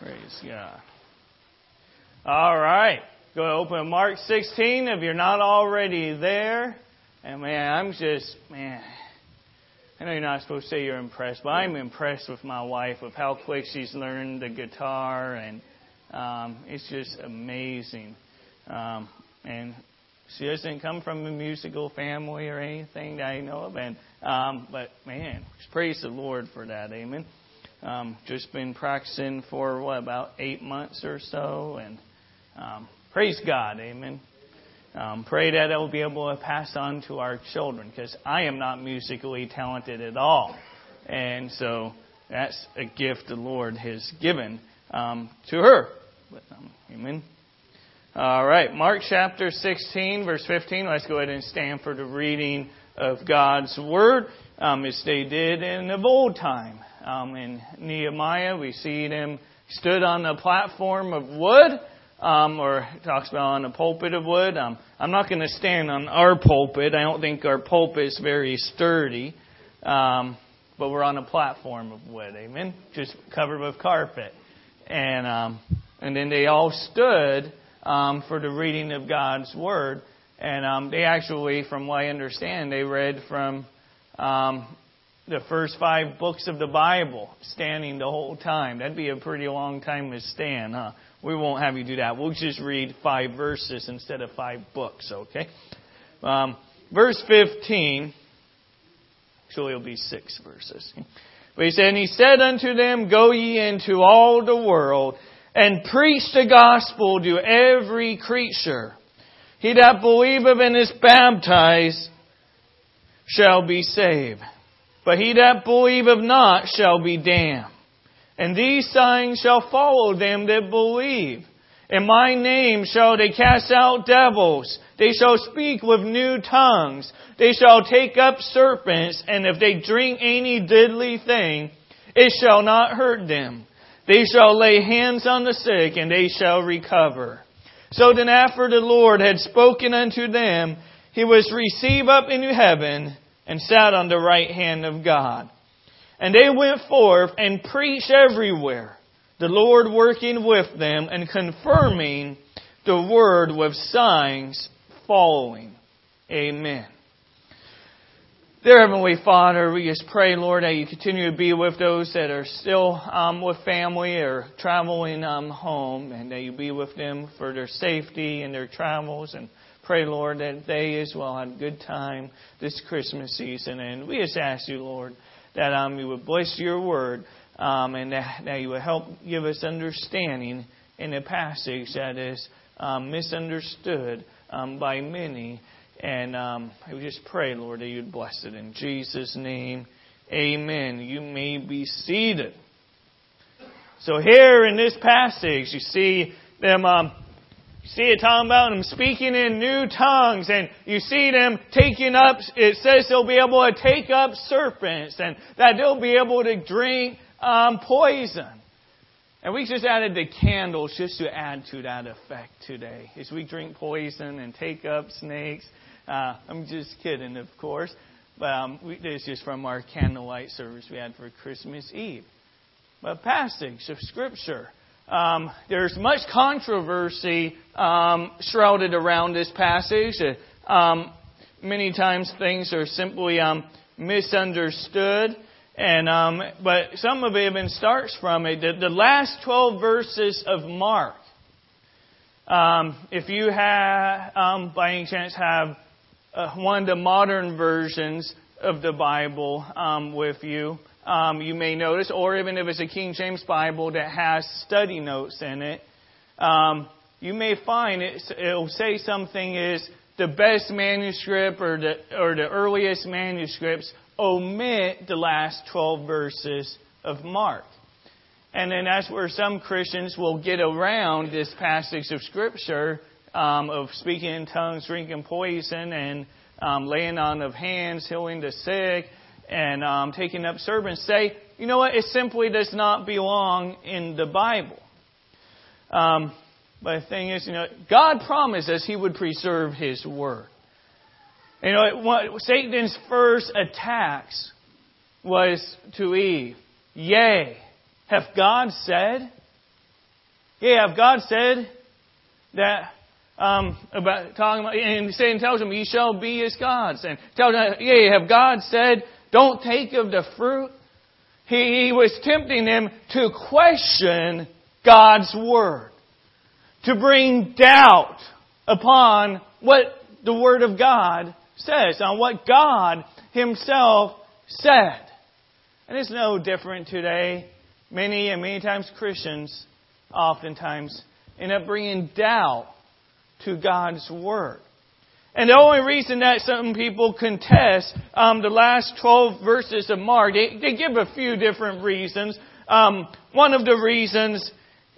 Praise God. All right. Go open Mark 16 if you're not already there. And man, I'm just, man, I know you're not supposed to say you're impressed, but I'm impressed with my wife, with how quick she's learned the guitar, and um, it's just amazing. Um, and she doesn't come from a musical family or anything that I know of, and um, but man, praise the Lord for that, Amen. Um, just been practicing for what about eight months or so, and um, praise God, Amen. Um, pray that I will be able to pass on to our children because I am not musically talented at all, and so that's a gift the Lord has given um, to her. But, um, amen. All right, Mark chapter 16, verse 15. Let's go ahead and stand for the reading of God's word, um, as they did in the old time. Um, in Nehemiah, we see him stood on a platform of wood, um, or talks about on a pulpit of wood. Um, I'm not going to stand on our pulpit. I don't think our pulpit is very sturdy, um, but we're on a platform of wood. Amen. Just covered with carpet, and um, and then they all stood um, for the reading of God's word, and um, they actually, from what I understand, they read from um, the first five books of the Bible, standing the whole time. That'd be a pretty long time to stand, huh? We won't have you do that. We'll just read five verses instead of five books, okay? Um, verse 15. Actually, it'll be six verses. But he said, And he said unto them, Go ye into all the world, and preach the gospel to every creature. He that believeth and is baptized shall be saved. But he that believeth not shall be damned. And these signs shall follow them that believe. In my name shall they cast out devils. They shall speak with new tongues. They shall take up serpents, and if they drink any deadly thing, it shall not hurt them. They shall lay hands on the sick, and they shall recover. So then after the Lord had spoken unto them, he was received up into heaven and sat on the right hand of God. And they went forth and preached everywhere, the Lord working with them and confirming the word with signs following. Amen. Dear Heavenly Father, we just pray, Lord, that you continue to be with those that are still um, with family or traveling um, home, and that you be with them for their safety and their travels and pray, Lord, that they as well had a good time this Christmas season. And we just ask you, Lord, that um, you would bless your word um, and that, that, you would help give us understanding in a passage that is um, misunderstood um, by many. And um, we just pray, Lord, that you'd bless it. In Jesus' name, amen. You may be seated. So here in this passage, you see them um, see it talking about them speaking in new tongues, and you see them taking up, it says they'll be able to take up serpents, and that they'll be able to drink um, poison. And we just added the candles just to add to that effect today. As we drink poison and take up snakes. Uh, I'm just kidding, of course. But um, we, this is from our candlelight service we had for Christmas Eve. But passage of Scripture um, there's much controversy um, shrouded around this passage. Um, many times things are simply um, misunderstood, and um, but some of it even starts from it. The, the last 12 verses of Mark. Um, if you have, by any chance, have uh, one of the modern versions of the Bible with you um, you may notice, or even if it's a King James Bible that has study notes in it, um, you may find it, it'll say something is the best manuscript or the, or the earliest manuscripts omit the last 12 verses of Mark. And then that's where some Christians will get around this passage of Scripture um, of speaking in tongues, drinking poison, and um, laying on of hands, healing the sick, and um, taking up servants say, you know what, it simply does not belong in the Bible. Um, but the thing is, you know, God promised us He would preserve His word. You know, what, Satan's first attacks was to Eve. Yea, hath God said? Yea, if God said that um, about talking about, and Satan tells him, "Ye shall be as gods," and tells him, "Yeah, have God said, don't take of the fruit?" He, was tempting them to question God's word, to bring doubt upon what the word of God says, on what God Himself said. And it's no different today. Many and many times Christians oftentimes end up bringing doubt to God's Word. And the only reason that some people contest um, the last 12 verses of Mark, they, they give a few different reasons. Um, one of the reasons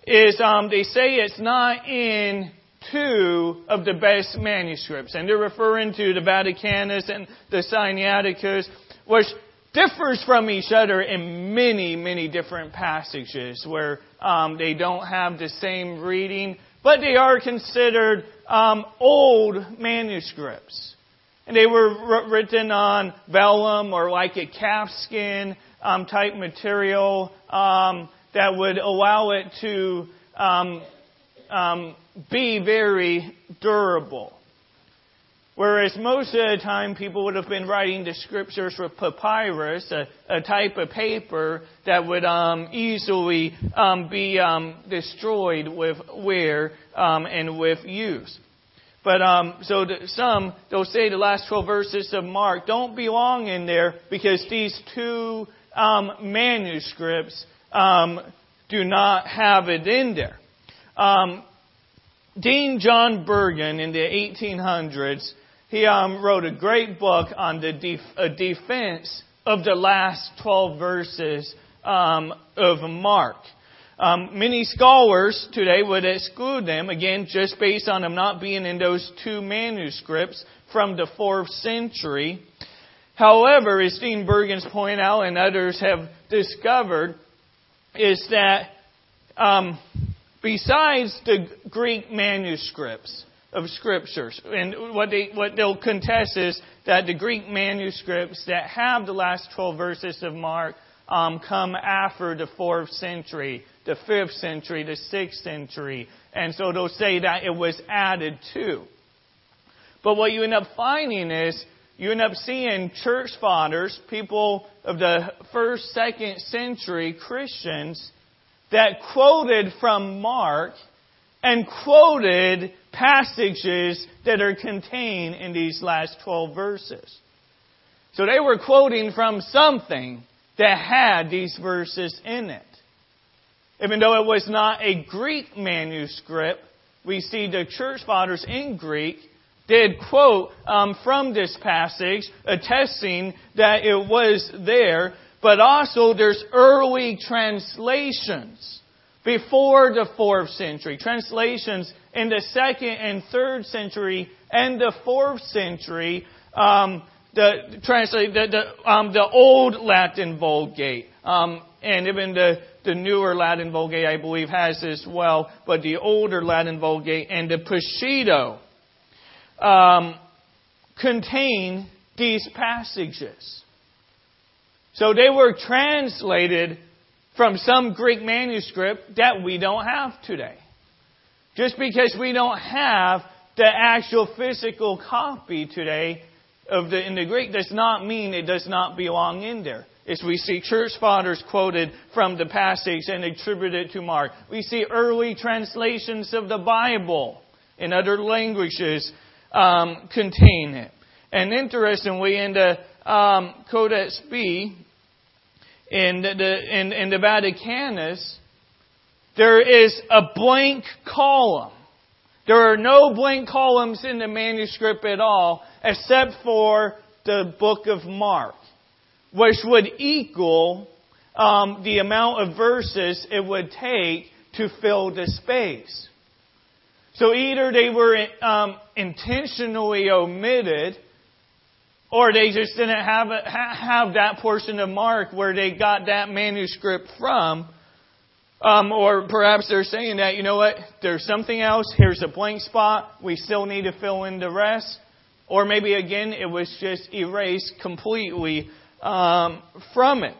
is um, they say it's not in two of the best manuscripts, and they're referring to the Vaticanus and the Sinaiticus, which differs from each other in many, many different passages where um, they don't have the same reading, but they are considered um, old manuscripts. And they were written on vellum or like a calfskin um, type material um, that would allow it to um, um, be very durable. Whereas most of the time people would have been writing the scriptures with papyrus, a, a type of paper that would um, easily um, be um, destroyed with wear um, and with use. But um, so some they'll say the last 12 verses of Mark don't belong in there because these two um, manuscripts do not have it in there. Dean John Burgon in the 1800s, he um, wrote a great book on the def- defense of the last 12 verses um, of Mark. Um, many scholars today would exclude them, again, just based on them not being in those two manuscripts from the 4th century. However, as Dean Burgon's point out and others have discovered, is that um, besides the Greek manuscripts of scriptures. And what, they, what they'll contest is that the Greek manuscripts that have the last 12 verses of Mark um, come after the 4th century, the 5th century, the 6th century. And so they'll say that it was added to. But what you end up finding is you end up seeing church fathers, people of the first, second century Christians, that quoted from Mark and quoted passages that are contained in these last 12 verses. So they were quoting from something that had these verses in it. Even though it was not a Greek manuscript, we see the church fathers in Greek did quote um, from this passage, attesting that it was there, but also there's early translations before the fourth century, translations in the second and third century and the fourth century. Um, the translate the the, um, the old Latin Vulgate, um, and even the the newer Latin Vulgate, I believe, has as well. But the older Latin Vulgate and the Peshitta um, contain these passages. So they were translated from some Greek manuscript that we don't have today. Just because we don't have the actual physical copy today of the in the Greek does not mean it does not belong in there. As we see church fathers quoted from the passage and attributed to Mark. We see early translations of the Bible in other languages um, contain it. And interestingly, in the um, Codex B, in the, in, in the Vaticanus, there is a blank column. There are no blank columns in the manuscript at all, except for the book of Mark, which would equal um, the amount of verses it would take to fill the space. So either they were um, intentionally omitted or they just didn't have, a, have that portion of Mark where they got that manuscript from. Um, or perhaps they're saying that, you know what, there's something else, here's a blank spot, we still need to fill in the rest. Or maybe again, it was just erased completely um, from it.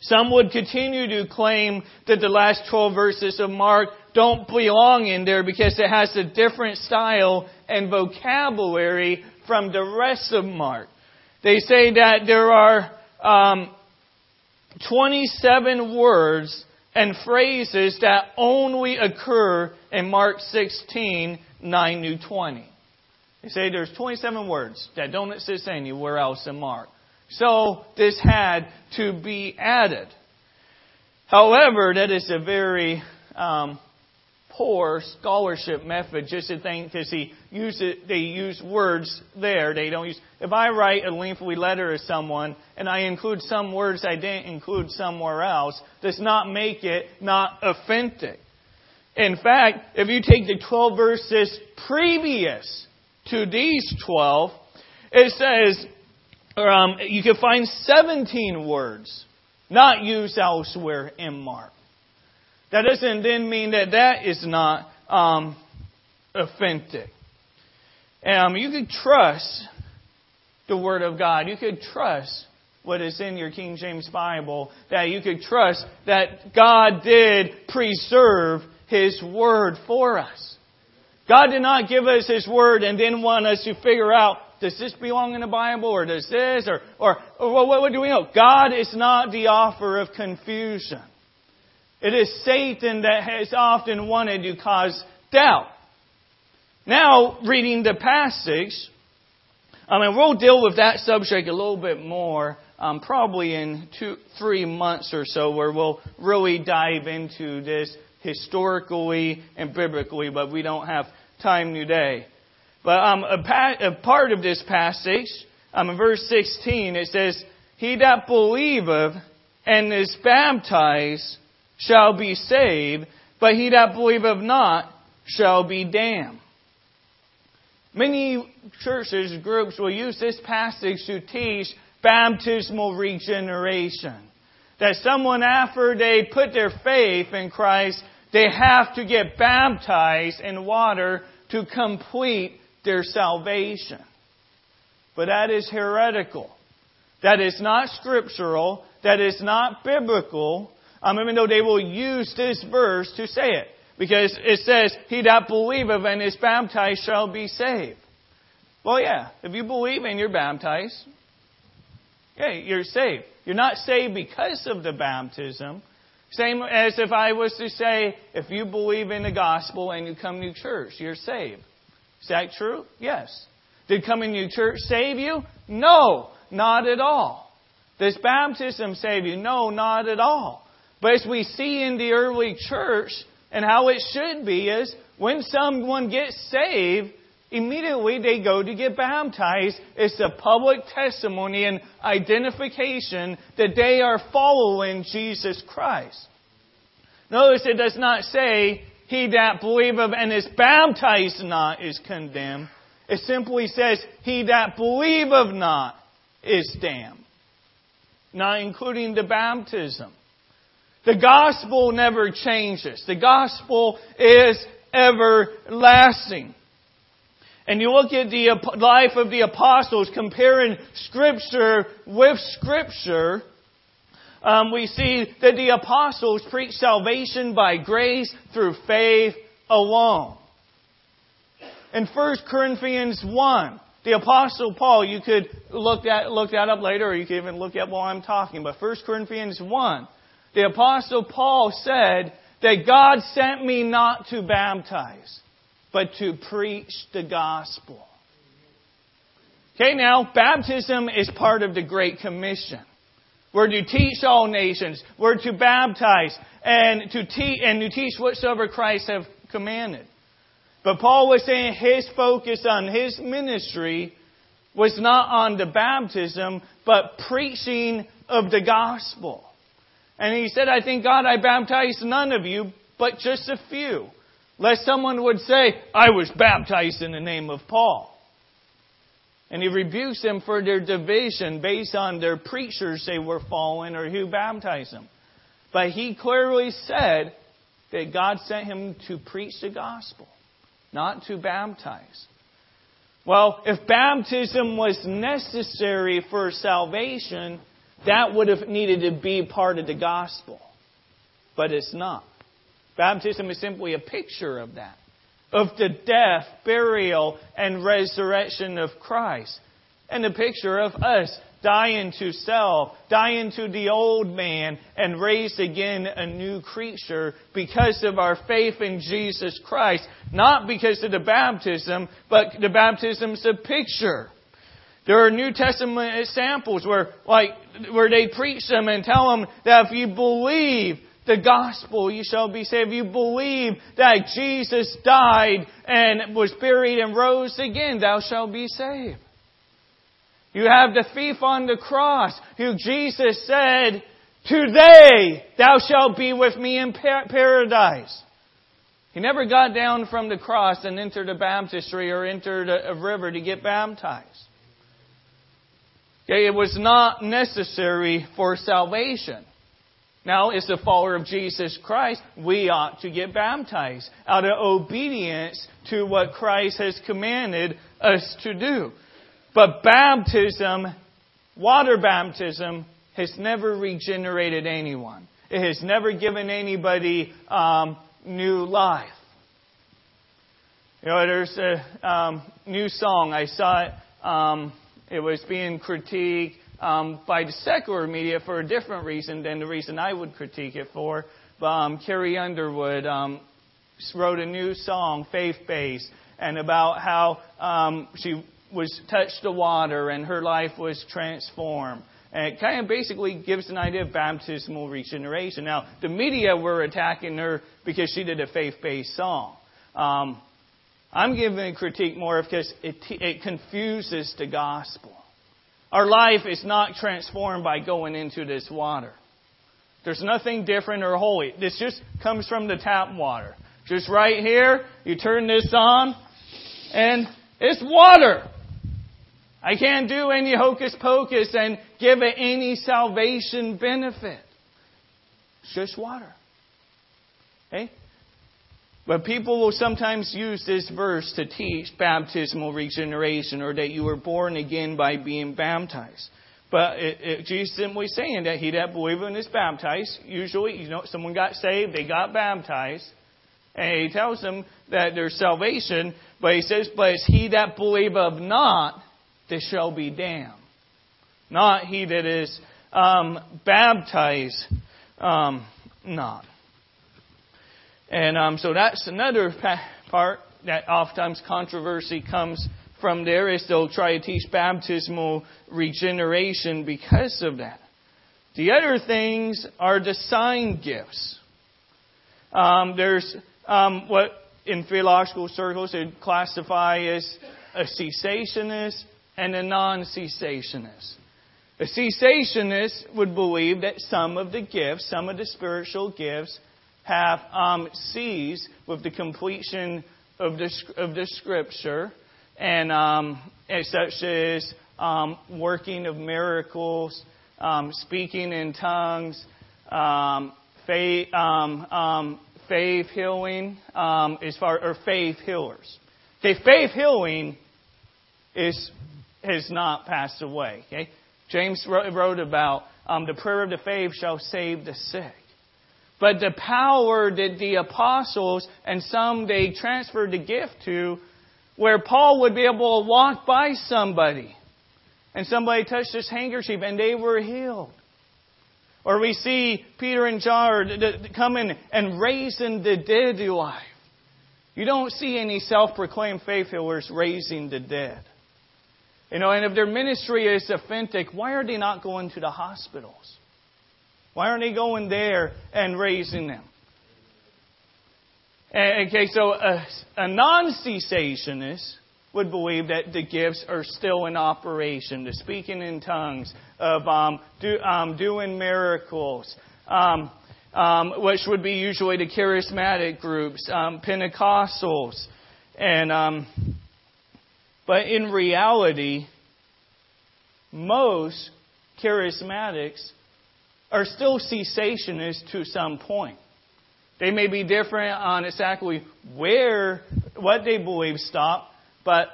Some would continue to claim that the last 12 verses of Mark don't belong in there because it has a different style and vocabulary from the rest of Mark. They say that there are um, 27 words and phrases that only occur in Mark 16, 9 to 20. They say there's 27 words that don't exist anywhere else in Mark. So this had to be added. However, that is a very um, poor scholarship method just to think because he use it, they use words there. They don't use. If I write a lengthy letter to someone and I include some words I didn't include somewhere else, does not make it not authentic. In fact, if you take the 12 verses previous to these 12, it says um, you can find 17 words not used elsewhere in Mark. That doesn't then mean that that is not um, authentic. Um, you can trust the Word of God. You could trust what is in your King James Bible. That you could trust that God did preserve His Word for us. God did not give us His Word and then want us to figure out does this belong in the Bible or does this or or, or what, what do we know? God is not the author of confusion. It is Satan that has often wanted to cause doubt. Now, reading the passage, I mean, we'll deal with that subject a little bit more, um, probably in two, three months or so, where we'll really dive into this historically and biblically, but we don't have time today. But um, a, pa- a, part of this passage, um, in verse 16, it says, He that believeth and is baptized shall be saved, but he that believeth not shall be damned. Many churches, groups will use this passage to teach baptismal regeneration. That someone after they put their faith in Christ, they have to get baptized in water to complete their salvation. But that is heretical. That is not scriptural. That is not biblical um, even though they will use this verse to say it. Because it says, He that believeth and is baptized shall be saved. Well, yeah, if you believe and you're baptized, yeah, you're saved. You're not saved because of the baptism. Same as if I was to say, if you believe in the gospel and you come to church, you're saved. Is that true? Yes. Did coming to church save you? No, not at all. Does baptism save you? No, not at all. But as we see in the early church, and how it should be, is when someone gets saved, immediately they go to get baptized. It's a public testimony and identification that they are following Jesus Christ. Notice it does not say, He that believeth and is baptized not is condemned. It simply says, He that believeth not is damned. Not including the baptism. The gospel never changes. The gospel is everlasting. And you look at the life of the apostles, comparing Scripture with Scripture, um, we see that the apostles preach salvation by grace through faith alone. In 1 Corinthians 1, the apostle Paul, you could look that, look that up later, or you could even look at while I'm talking, but 1 Corinthians 1, the Apostle Paul said that God sent me not to baptize, but to preach the gospel. Okay, now, baptism is part of the Great Commission. We're to teach all nations. We're to baptize and to teach and to teach whatsoever Christ have commanded. But Paul was saying his focus on his ministry was not on the baptism, but preaching of the gospel. And he said, I think, God, I baptized none of you, but just a few. Lest someone would say, I was baptized in the name of Paul. And he rebukes them for their division based on their preachers they were following or who baptized them. But he clearly said that God sent him to preach the gospel, not to baptize. Well, if baptism was necessary for salvation, that would have needed to be part of the gospel. But it's not. Baptism is simply a picture of that, of the death, burial, and resurrection of Christ. And a picture of us dying to self, dying to the old man, and raised again a new creature because of our faith in Jesus Christ. Not because of the baptism, but the baptism's a picture. There are New Testament examples where, like, where they preach them and tell them that if you believe the gospel, you shall be saved. If you believe that Jesus died and was buried and rose again, thou shalt be saved. You have the thief on the cross who Jesus said, Today thou shalt be with me in paradise. He never got down from the cross and entered a baptistry or entered a river to get baptized. It was not necessary for salvation. Now, as a follower of Jesus Christ, we ought to get baptized out of obedience to what Christ has commanded us to do. But baptism, water baptism, has never regenerated anyone. It has never given anybody um, new life. You know, there's a um, new song. I saw it. Um, it was being critiqued um, by the secular media for a different reason than the reason I would critique it for. Um, Carrie Underwood um, wrote a new song, faith based, and about how um, she was touched the water and her life was transformed. And it kind of basically gives an idea of baptismal regeneration. Now, the media were attacking her because she did a faith based song. Um, I'm giving a critique more because it, it confuses the gospel. Our life is not transformed by going into this water. There's nothing different or holy. This just comes from the tap water. Just right here, you turn this on, and it's water. I can't do any hocus pocus and give it any salvation benefit. It's just water. Okay? But people will sometimes use this verse to teach baptismal regeneration or that you were born again by being baptized. But it, it, Jesus is simply saying that he that believeth and is baptized, usually, you know, someone got saved, they got baptized, and he tells them that there's salvation, but he says, but it's he that believeth not that shall be damned. Not he that is um, baptized um, not. And um, so that's another part that oftentimes controversy comes from there is they'll try to teach baptismal regeneration because of that. The other things are the sign gifts. Um, there's um, what in theological circles they classify as a cessationist and a non cessationist. A cessationist would believe that some of the gifts, some of the spiritual gifts, have um, with the completion of the, of the scripture, and um, such as um, working of miracles, um, speaking in tongues, um, faith, um, faith healing, as far or faith healers. Okay, faith healing is has not passed away. Okay? James wrote about the prayer of the faith shall save the sick. But the power that the apostles and some they transferred the gift to, where Paul would be able to walk by somebody and somebody touched his handkerchief and they were healed. Or we see Peter and John coming and raising the dead to life. You don't see any self proclaimed faith healers raising the dead. You know, and if their ministry is authentic, why are they not going to the hospitals? Why aren't they going there and raising them? Okay, so a, a non cessationist would believe that the gifts are still in operation the speaking in tongues, of um, do, um, doing miracles, um, um which would be usually the charismatic groups, um, Pentecostals, and um, but in reality, most charismatics are still cessationists to some point. They may be different on exactly where, what they believe stop, but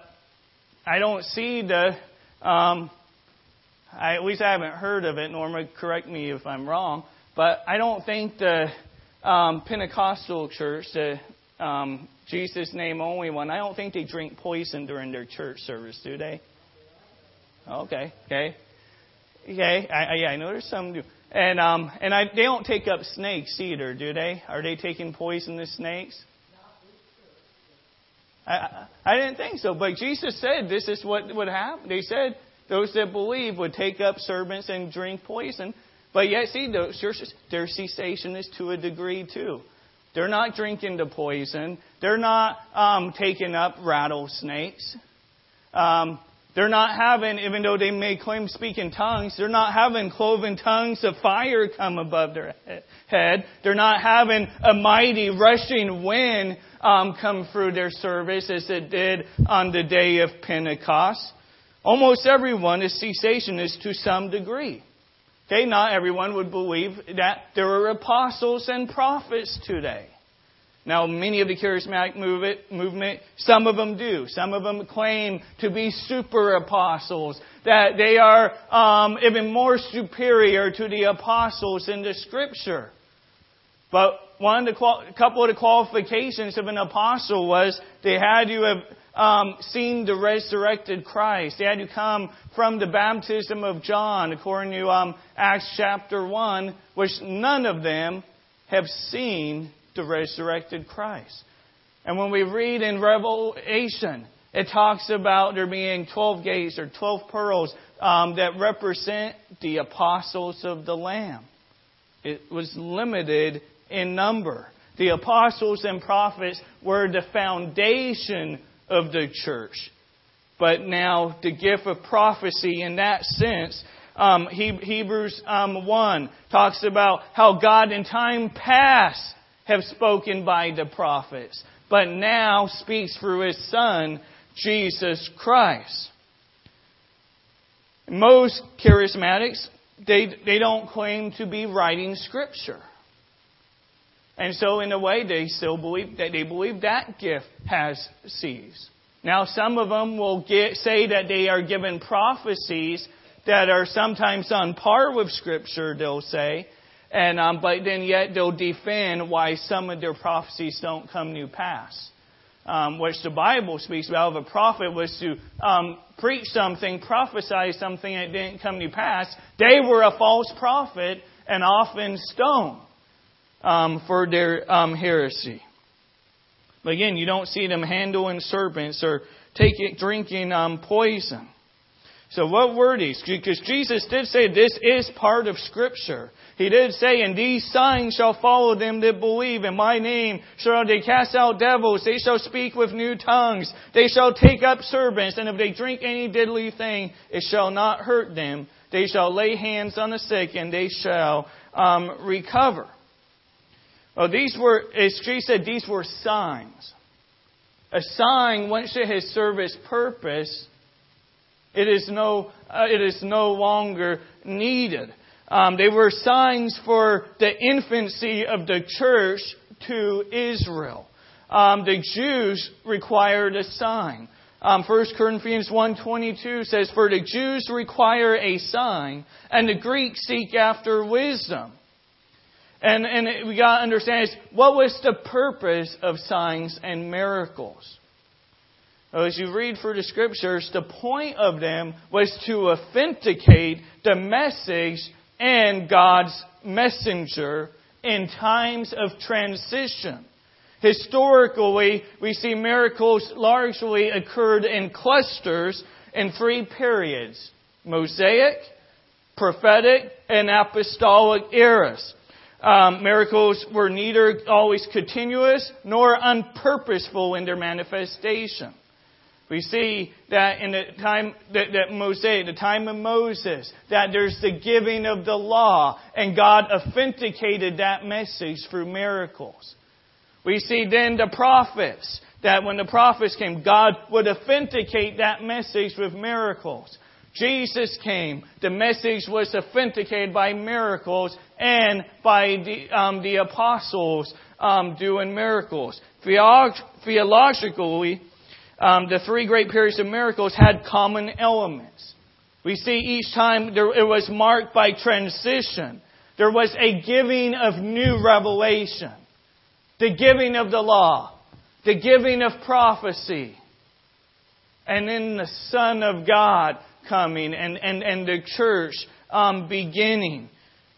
I don't see the, um, I, at least I haven't heard of it. Norma, correct me if I'm wrong, but I don't think the um, Pentecostal church, the um, Jesus name only one, I don't think they drink poison during their church service, do they? Okay, okay, okay. I, I, yeah, I know there's some and um, and I, they don't take up snakes either, do they? Are they taking poisonous snakes? I, I didn't think so, but Jesus said this is what would happen. They said those that believe would take up serpents and drink poison. But yet, see, those churches, their cessation is to a degree too. They're not drinking the poison. They're not um, taking up rattlesnakes. Um, they're not having, even though they may claim speak in tongues, they're not having cloven tongues of fire come above their head. They're not having a mighty rushing wind um, come through their service as it did on the day of Pentecost. Almost everyone is cessationist to some degree. Okay, not everyone would believe that there are apostles and prophets today. Now, many of the charismatic movement, some of them do. Some of them claim to be super apostles, that they are um, even more superior to the apostles in the Scripture. But one of the couple of the qualifications of an apostle was they had to have um, seen the resurrected Christ. They had to come from the baptism of John, according to um, Acts chapter one, which none of them have seen the resurrected Christ. And when we read in Revelation, it talks about there being 12 gates or 12 pearls um, that represent the apostles of the Lamb. It was limited in number. The apostles and prophets were the foundation of the church. But now, the gift of prophecy in that sense, um, Hebrews um, 1 talks about how God in time past have spoken by the prophets, but now speaks through his Son, Jesus Christ. Most charismatics, they, they don't claim to be writing scripture. And so, in a way, they still believe that they believe that gift has ceased. Now, some of them will get, say that they are given prophecies that are sometimes on par with Scripture. They'll say, and um, but then yet they'll defend why some of their prophecies don't come to pass. Um, which the Bible speaks about. If a prophet was to um, preach something, prophesy something, it didn't come to pass, they were a false prophet and often stoned um, for their um, heresy. But again, you don't see them handling serpents or taking, drinking um, poison. So what were these? Because Jesus did say this is part of Scripture. He did say, and these signs shall follow them that believe. In my name shall they cast out devils. They shall speak with new tongues. They shall take up serpents. And if they drink any deadly thing, it shall not hurt them. They shall lay hands on the sick and they shall um, recover. Oh, these were, as she said, these were signs. A sign, once it has served its purpose, it is no, uh, it is no longer needed. Um, they were signs for the infancy of the church to Israel. Um, the Jews required a sign. Um, 1 Corinthians 1.22 says, For the Jews require a sign, and the Greeks seek after wisdom. And, and we got to understand is what was the purpose of signs and miracles? As you read through the scriptures, the point of them was to authenticate the message and God's messenger in times of transition. Historically, we see miracles largely occurred in clusters in three periods Mosaic, prophetic, and apostolic eras. Um, miracles were neither always continuous nor unpurposeful in their manifestation. We see that in the time that, that Mosaic, the time of Moses, that there's the giving of the law, and God authenticated that message through miracles. We see then the prophets, that when the prophets came, God would authenticate that message with miracles. Jesus came. The message was authenticated by miracles and by the, um, the apostles um, doing miracles. Theologically, um, the three great periods of miracles had common elements. We see each time there, it was marked by transition. There was a giving of new revelation. The giving of the law. The giving of prophecy. And then the Son of God coming and, and, and the church um, beginning.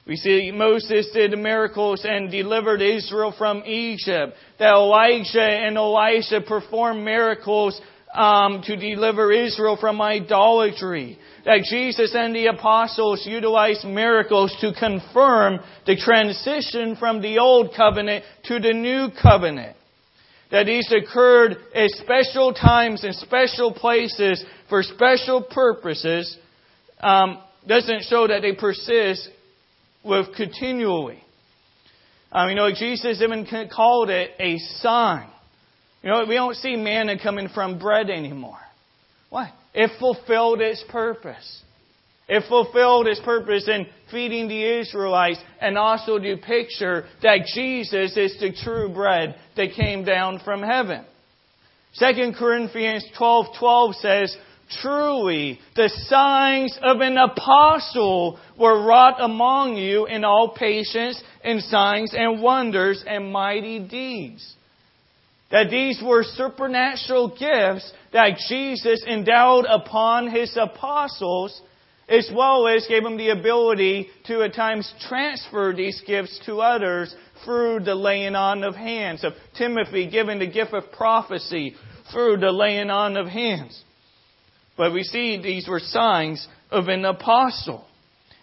We see Moses did miracles and delivered Israel from Egypt. That Elijah and Elisha performed miracles um, to deliver Israel from idolatry. That Jesus and the apostles utilized miracles to confirm the transition from the old covenant to the new covenant. That these occurred at special times and special places for special purposes um, doesn't show that they persist with continually. Um, you know, Jesus even called it a sign. You know, we don't see manna coming from bread anymore. Why? It fulfilled its purpose. It fulfilled its purpose in feeding the Israelites and also to picture that Jesus is the true bread that came down from heaven. 2 Corinthians 12:12 says, Truly, the signs of an apostle were wrought among you in all patience and signs and wonders and mighty deeds. That these were supernatural gifts that Jesus endowed upon his apostles, as well as gave them the ability to at times transfer these gifts to others through the laying on of hands. Of Timothy given the gift of prophecy through the laying on of hands. But we see these were signs of an apostle.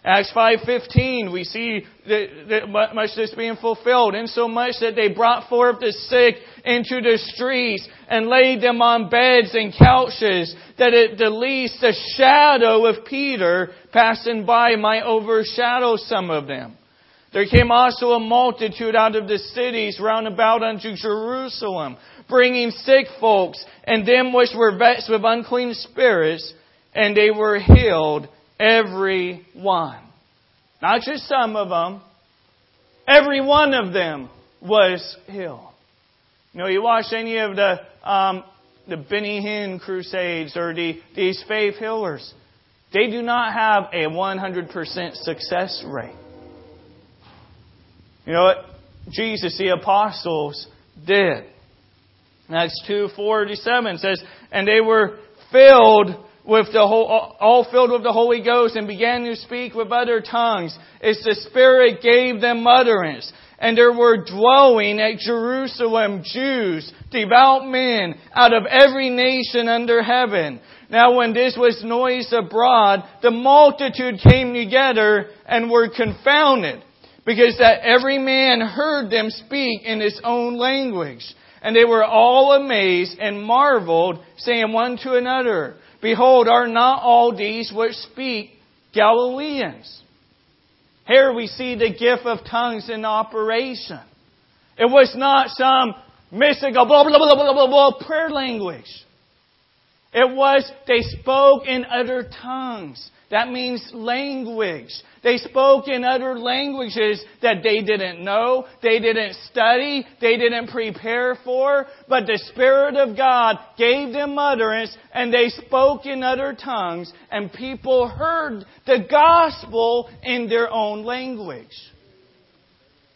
Acts 5.15, we see that, that much this being fulfilled, in so much that they brought forth the sick into the streets and laid them on beds and couches, that at the least the shadow of Peter passing by might overshadow some of them. There came also a multitude out of the cities round about unto Jerusalem, bringing sick folks and them which were vexed with unclean spirits, and they were healed, every one. Not just some of them, every one of them was healed. You know, you watch any of the um, the Benny Hinn crusades or the, these faith healers, they do not have a 100% success rate. You know what? Jesus, the apostles, did. Acts 2:47 says, "And they were filled with the whole, all filled with the Holy Ghost and began to speak with other tongues as the Spirit gave them utterance. And there were dwelling at Jerusalem Jews, devout men out of every nation under heaven. Now when this was noised abroad, the multitude came together and were confounded, because that every man heard them speak in his own language. And they were all amazed and marveled, saying one to another, Behold, are not all these which speak Galileans? Here we see the gift of tongues in operation. It was not some mystical blah, blah, blah, blah, blah, blah, prayer language. It was they spoke in other tongues. That means language. They spoke in other languages that they didn't know, they didn't study, they didn't prepare for, but the Spirit of God gave them utterance and they spoke in other tongues and people heard the gospel in their own language.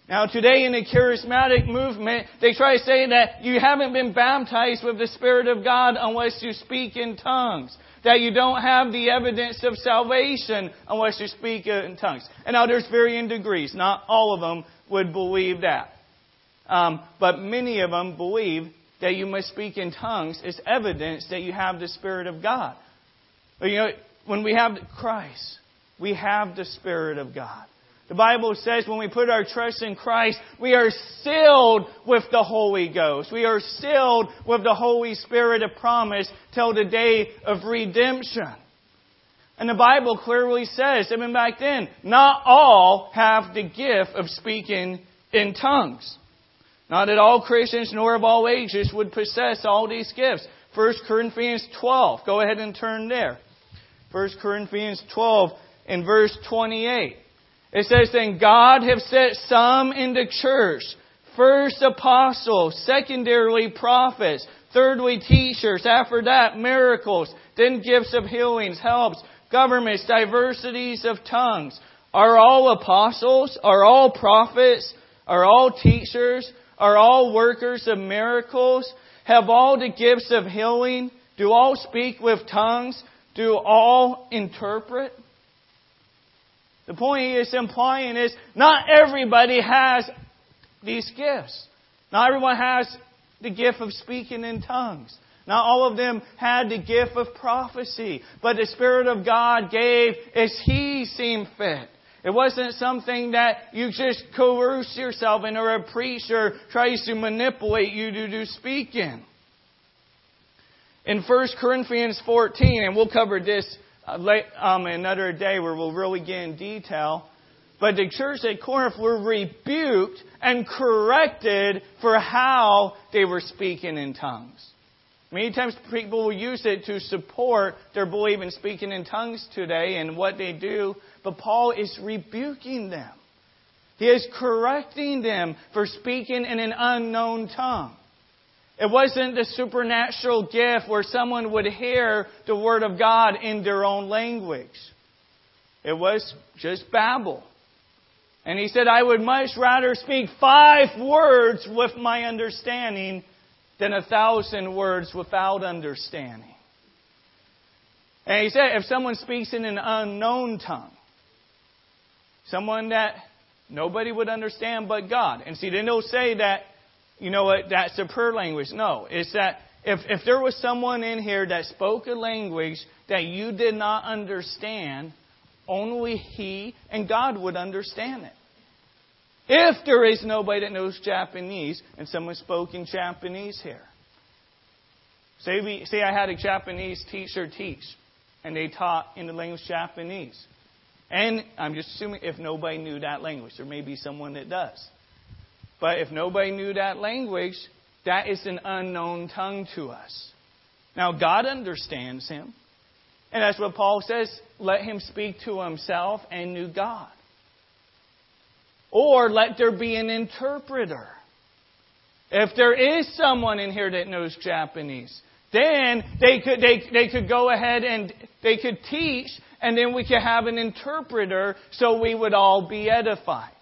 Now today in the charismatic movement, they try to say that you haven't been baptized with the Spirit of God unless you speak in tongues that you don't have the evidence of salvation unless you speak in tongues. And now there's varying degrees. Not all of them would believe that. Um, but many of them believe that you must speak in tongues is evidence that you have the Spirit of God. But you know, when we have Christ, we have the Spirit of God. The Bible says when we put our trust in Christ, we are sealed with the Holy Ghost. We are sealed with the Holy Spirit of promise till the day of redemption. And the Bible clearly says, even back then, not all have the gift of speaking in tongues. Not that all Christians nor of all ages would possess all these gifts. 1 Corinthians 12. Go ahead and turn there. 1 Corinthians 12 in verse 28. It says, Then God have set some in the church, first apostles, secondarily prophets, thirdly teachers, after that miracles, then gifts of healings, helps, governments, diversities of tongues. Are all apostles? Are all prophets? Are all teachers? Are all workers of miracles? Have all the gifts of healing? Do all speak with tongues? Do all interpret? The point he is implying is not everybody has these gifts. Not everyone has the gift of speaking in tongues. Not all of them had the gift of prophecy, but the Spirit of God gave as He seemed fit. It wasn't something that you just coerce yourself in or a preacher tries to manipulate you to do speaking. In 1 Corinthians 14, and we'll cover this uh, um, another day where we'll really get in detail, but the church at Corinth were rebuked and corrected for how they were speaking in tongues. Many times people will use it to support their belief in speaking in tongues today and what they do, but Paul is rebuking them. He is correcting them for speaking in an unknown tongue. It wasn't the supernatural gift where someone would hear the Word of God in their own language. It was just babble. And he said, I would much rather speak five words with my understanding than a thousand words without understanding. And he said, if someone speaks in an unknown tongue, someone that nobody would understand but God. And see, they don't say that, you know what, that's a prayer language. No, it's that if, if there was someone in here that spoke a language that you did not understand, only He and God would understand it. If there is nobody that knows Japanese and someone spoke in Japanese here. Say, we, say I had a Japanese teacher teach and they taught in the language Japanese. And I'm just assuming if nobody knew that language, there may be someone that does. But if nobody knew that language, that is an unknown tongue to us. Now, God understands him. And that's what Paul says let him speak to himself and knew God. Or let there be an interpreter. If there is someone in here that knows Japanese, then they could, they, they could go ahead and they could teach, and then we could have an interpreter so we would all be edified.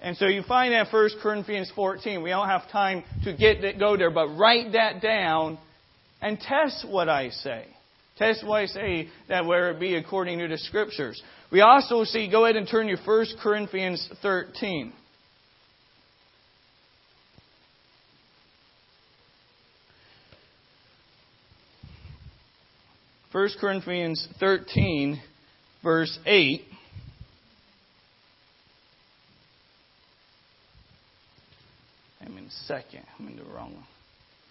And so you find that 1 Corinthians 14. We don't have time to get that, go there, but write that down and test what I say. Test what I say that where it be according to the scriptures. We also see, go ahead and turn to 1 Corinthians 13. 1 Corinthians 13, verse 8. I'm second. I'm in the wrong one.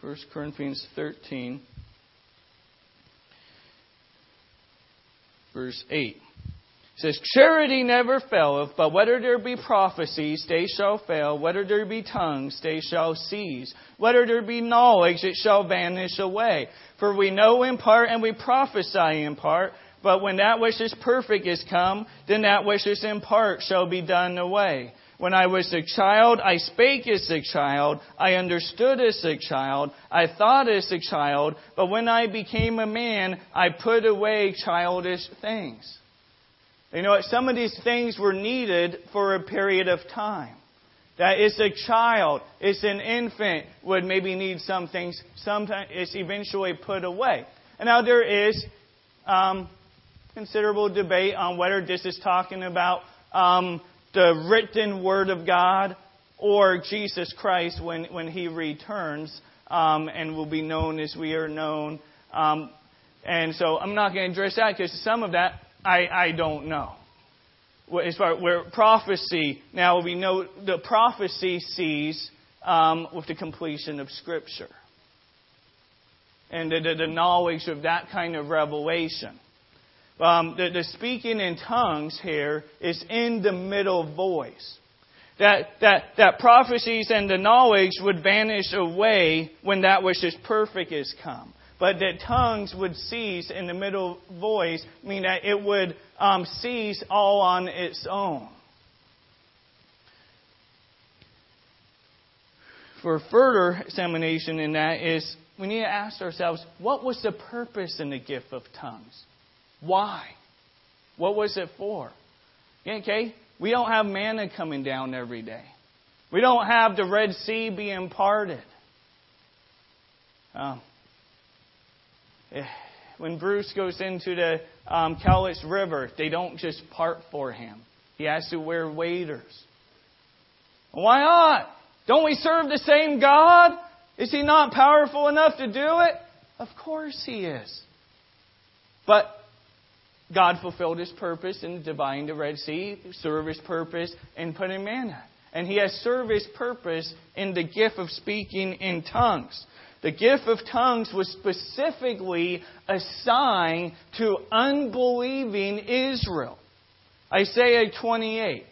1 Corinthians 13, verse 8. It says, Charity never faileth, but whether there be prophecies, they shall fail. Whether there be tongues, they shall cease. Whether there be knowledge, it shall vanish away. For we know in part and we prophesy in part. But when that which is perfect is come, then that which is in part shall be done away. When I was a child, I spake as a child, I understood as a child, I thought as a child, but when I became a man, I put away childish things. You know? Some of these things were needed for a period of time. That is a child, it's an infant, would maybe need some things. Sometimes it's eventually put away. And now there is um, considerable debate on whether this is talking about um, the written Word of God or Jesus Christ when, when He returns um, and will be known as we are known. Um, and so I'm not going to address that because some of that I, I don't know. As far where prophecy, now we know the prophecy sees um, with the completion of Scripture and the, the, the knowledge of that kind of revelation. Um, the, the speaking in tongues here is in the middle voice. That, that, that prophecies and the knowledge would vanish away when that which is perfect is come but that tongues would cease in the middle voice, meaning that it would um, cease all on its own. For further examination in that is we need to ask ourselves, what was the purpose in the gift of tongues? Why? What was it for? Okay? We don't have manna coming down every day. We don't have the Red Sea being parted. Um, when Bruce goes into the um, Cowlitz River, they don't just part for him. He has to wear waders. Why not? Don't we serve the same God? Is he not powerful enough to do it? Of course he is. But God fulfilled his purpose in dividing the Red Sea, served his purpose in putting manna. And he has served his purpose in the gift of speaking in tongues. The gift of tongues was specifically assigned to unbelieving Israel. Isaiah 28.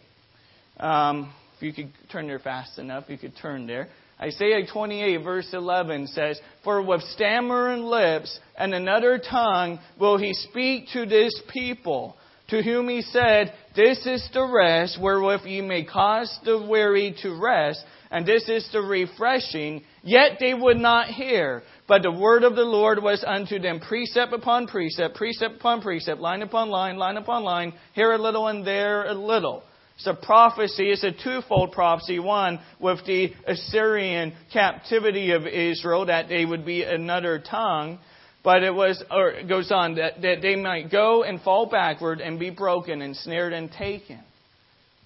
Um, if you could turn there fast enough, you could turn there. Isaiah 28, verse 11 says, For with stammering lips and another tongue will he speak to this people, to whom he said, This is the rest wherewith ye may cause the weary to rest, and this is the refreshing. Yet they would not hear. But the word of the Lord was unto them precept upon precept, precept upon precept, line upon line, line upon line, here a little and there a little. A prophecy. It's a twofold prophecy. One, with the Assyrian captivity of Israel, that they would be another tongue. But it was, or it goes on, that, that they might go and fall backward and be broken and snared and taken.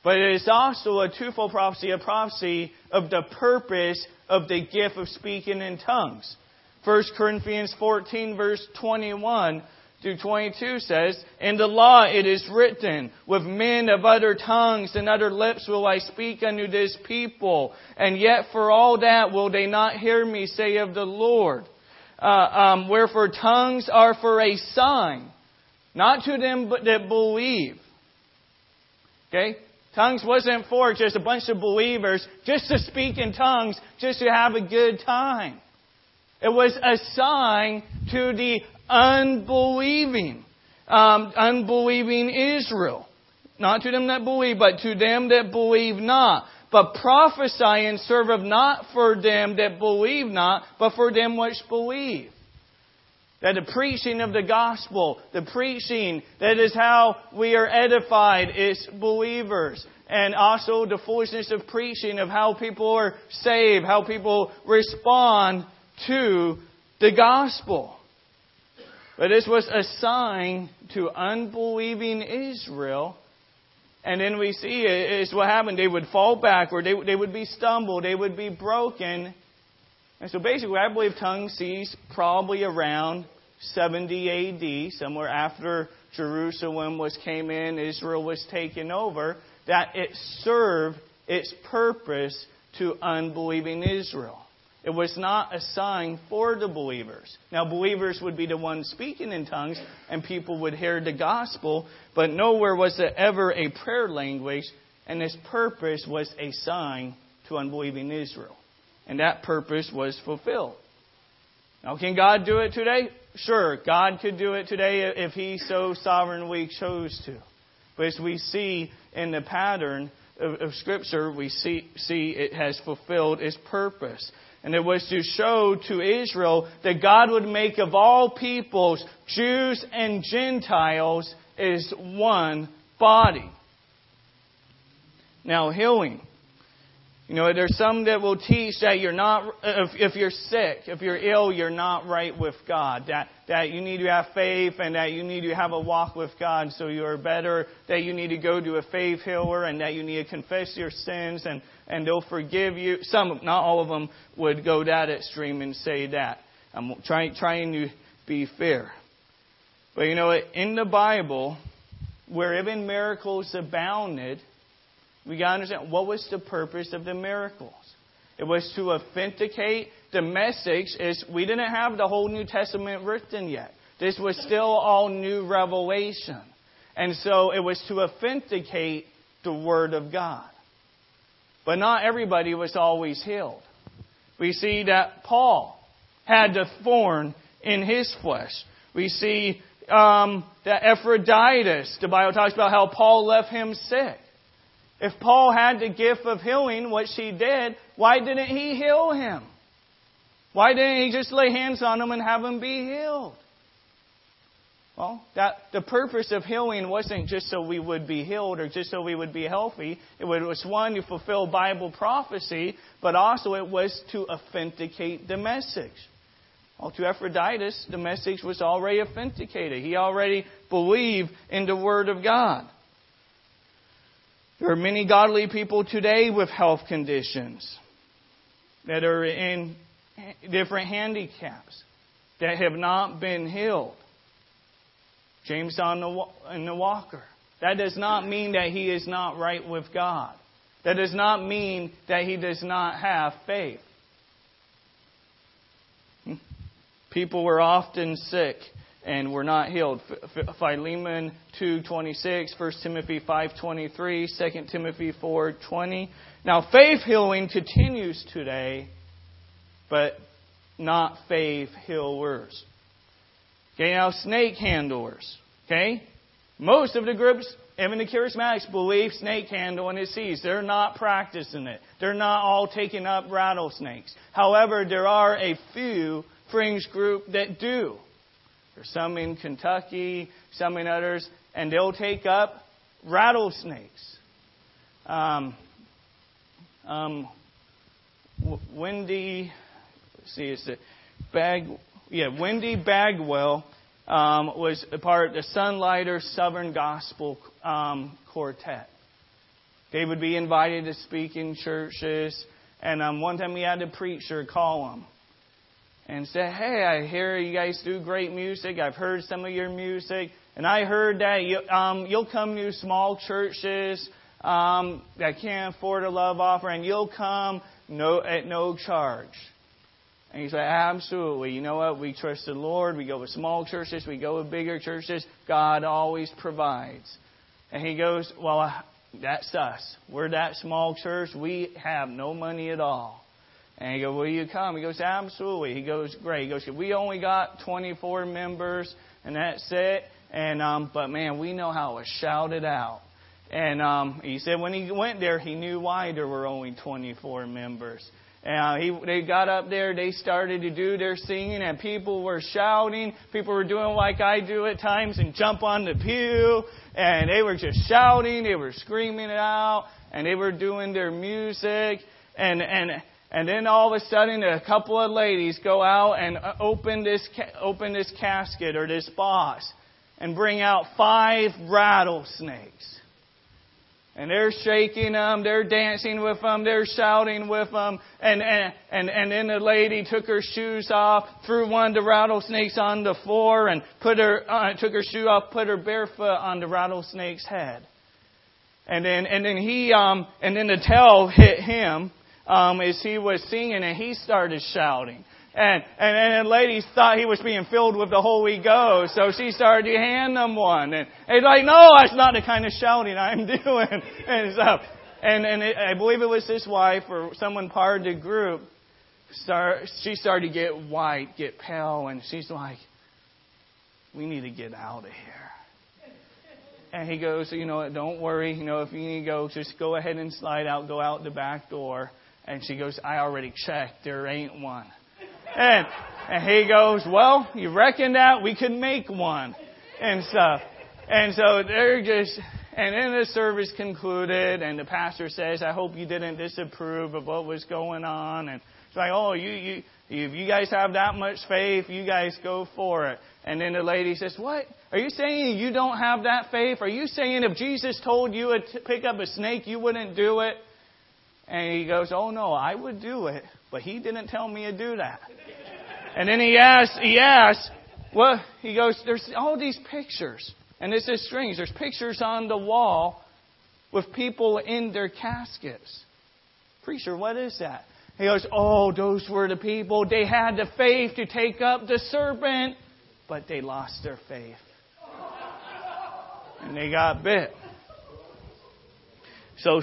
But it is also a twofold prophecy, a prophecy of the purpose of the gift of speaking in tongues. 1 Corinthians 14, verse 21 through 22 says, In the law it is written, With men of other tongues and other lips will I speak unto this people, and yet for all that will they not hear me, say of the Lord. Uh, um, wherefore tongues are for a sign, not to them but that believe. Okay? Tongues wasn't for just a bunch of believers just to speak in tongues, just to have a good time. It was a sign to the unbelieving, um, unbelieving Israel. Not to them that believe, but to them that believe not. But prophesy and serve of not for them that believe not, but for them which believe. That the preaching of the gospel, the preaching, that is how we are edified as believers. And also the foolishness of preaching of how people are saved, how people respond to the gospel. But this was a sign to unbelieving Israel. And then we see it is what happened. They would fall backward. They, they would be stumbled. They would be broken. And so basically, I believe tongue ceased probably around 70 AD, somewhere after Jerusalem was came in, Israel was taken over, that it served its purpose to unbelieving Israel. It was not a sign for the believers. Now, believers would be the ones speaking in tongues, and people would hear the gospel, but nowhere was there ever a prayer language, and this purpose was a sign to unbelieving Israel. And that purpose was fulfilled. Now, can God do it today? Sure, God could do it today if He so sovereignly chose to. But as we see in the pattern of, of Scripture, we see, see it has fulfilled its purpose. And it was to show to Israel that God would make of all peoples, Jews and Gentiles, is one body. Now, healing. You know, there's some that will teach that you're not, if, if you're sick, if you're ill, you're not right with God. That, that you need to have faith and that you need to have a walk with God so you're better. That you need to go to a faith healer and that you need to confess your sins and, and they'll forgive you. Some, not all of them would go that extreme and say that. I'm trying, trying to be fair. But you know, in the Bible, where even miracles abounded, we got to understand what was the purpose of the miracles. It was to authenticate the message. Is we didn't have the whole New Testament written yet. This was still all new revelation, and so it was to authenticate the Word of God. But not everybody was always healed. We see that Paul had the thorn in his flesh. We see um, that Epaphroditus, the Bible talks about how Paul left him sick. If Paul had the gift of healing, which he did, why didn't he heal him? Why didn't he just lay hands on him and have him be healed? Well, that the purpose of healing wasn't just so we would be healed or just so we would be healthy. It was one to fulfill Bible prophecy, but also it was to authenticate the message. Well, to Epaphroditus, the message was already authenticated. He already believed in the Word of God. There are many godly people today with health conditions that are in different handicaps that have not been healed. James on the, in the walker. That does not mean that he is not right with God. That does not mean that he does not have faith. Hmm? People were often sick and were not healed. Philemon 2:26, 1 Timothy 5:23, 2 Timothy 4:20. Now faith healing continues today, but not faith healers. Okay, now snake handlers. Okay? Most of the groups, even the charismatics, believe snake handling is seized. They're not practicing it. They're not all taking up rattlesnakes. However, there are a few fringe group that do. There's some in Kentucky, some in others, and they'll take up rattlesnakes. Um, um, Wendy, see, it's a bag yeah, Wendy Bagwell um, was a part of the Sunliter Southern Gospel um, Quartet. They would be invited to speak in churches, and um, one time we had a preacher call them and say, "Hey, I hear you guys do great music. I've heard some of your music, and I heard that you, um, you'll come to small churches um, that can't afford a love offering. You'll come no at no charge." And he said, absolutely. You know what? We trust the Lord. We go with small churches. We go with bigger churches. God always provides. And he goes, well, that's us. We're that small church. We have no money at all. And he goes, will you come? He goes, absolutely. He goes, great. He goes, we only got 24 members, and that's it. And um, but man, we know how it was shouted out. And um, he said when he went there, he knew why there were only 24 members. And he, they got up there, they started to do their singing, and people were shouting. People were doing like I do at times and jump on the pew, and they were just shouting, they were screaming it out, and they were doing their music, and and and then all of a sudden, a couple of ladies go out and open this open this casket or this box, and bring out five rattlesnakes. And they're shaking them, they're dancing with them, they're shouting with them. And, and, and, and then the lady took her shoes off, threw one of the rattlesnakes on the floor, and put her, uh, took her shoe off, put her bare foot on the rattlesnake's head. And then, and then he, um, and then the tail hit him, um, as he was singing, and he started shouting. And, and, and the ladies thought he was being filled with the Holy Ghost, so she started to hand them one. And he's like, no, that's not the kind of shouting I'm doing. And so, and, and it, I believe it was his wife or someone part of the group, start, she started to get white, get pale, and she's like, we need to get out of here. And he goes, you know, don't worry, you know, if you need to go, just go ahead and slide out, go out the back door. And she goes, I already checked, there ain't one. And, and he goes, well, you reckon that we could make one and stuff. And so they're just, and then the service concluded and the pastor says, I hope you didn't disapprove of what was going on. And it's like, oh, you, you, if you guys have that much faith, you guys go for it. And then the lady says, what? Are you saying you don't have that faith? Are you saying if Jesus told you to pick up a snake, you wouldn't do it? And he goes, oh no, I would do it, but he didn't tell me to do that. And then he asks, he asks, well, he goes, there's all these pictures. And this is strange. There's pictures on the wall with people in their caskets. Preacher, what is that? He goes, Oh, those were the people. They had the faith to take up the serpent, but they lost their faith. And they got bit. So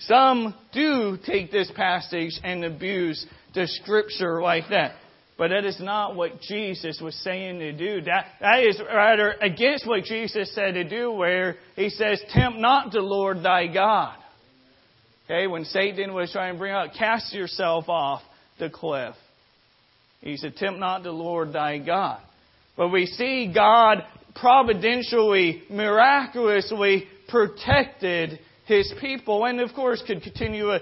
some do take this passage and abuse the scripture like that. But that is not what Jesus was saying to do. That, that is rather against what Jesus said to do, where he says, Tempt not the Lord thy God. Okay, when Satan was trying to bring out, cast yourself off the cliff. He said, Tempt not the Lord thy God. But we see God providentially, miraculously protected his people, and of course could continue, uh,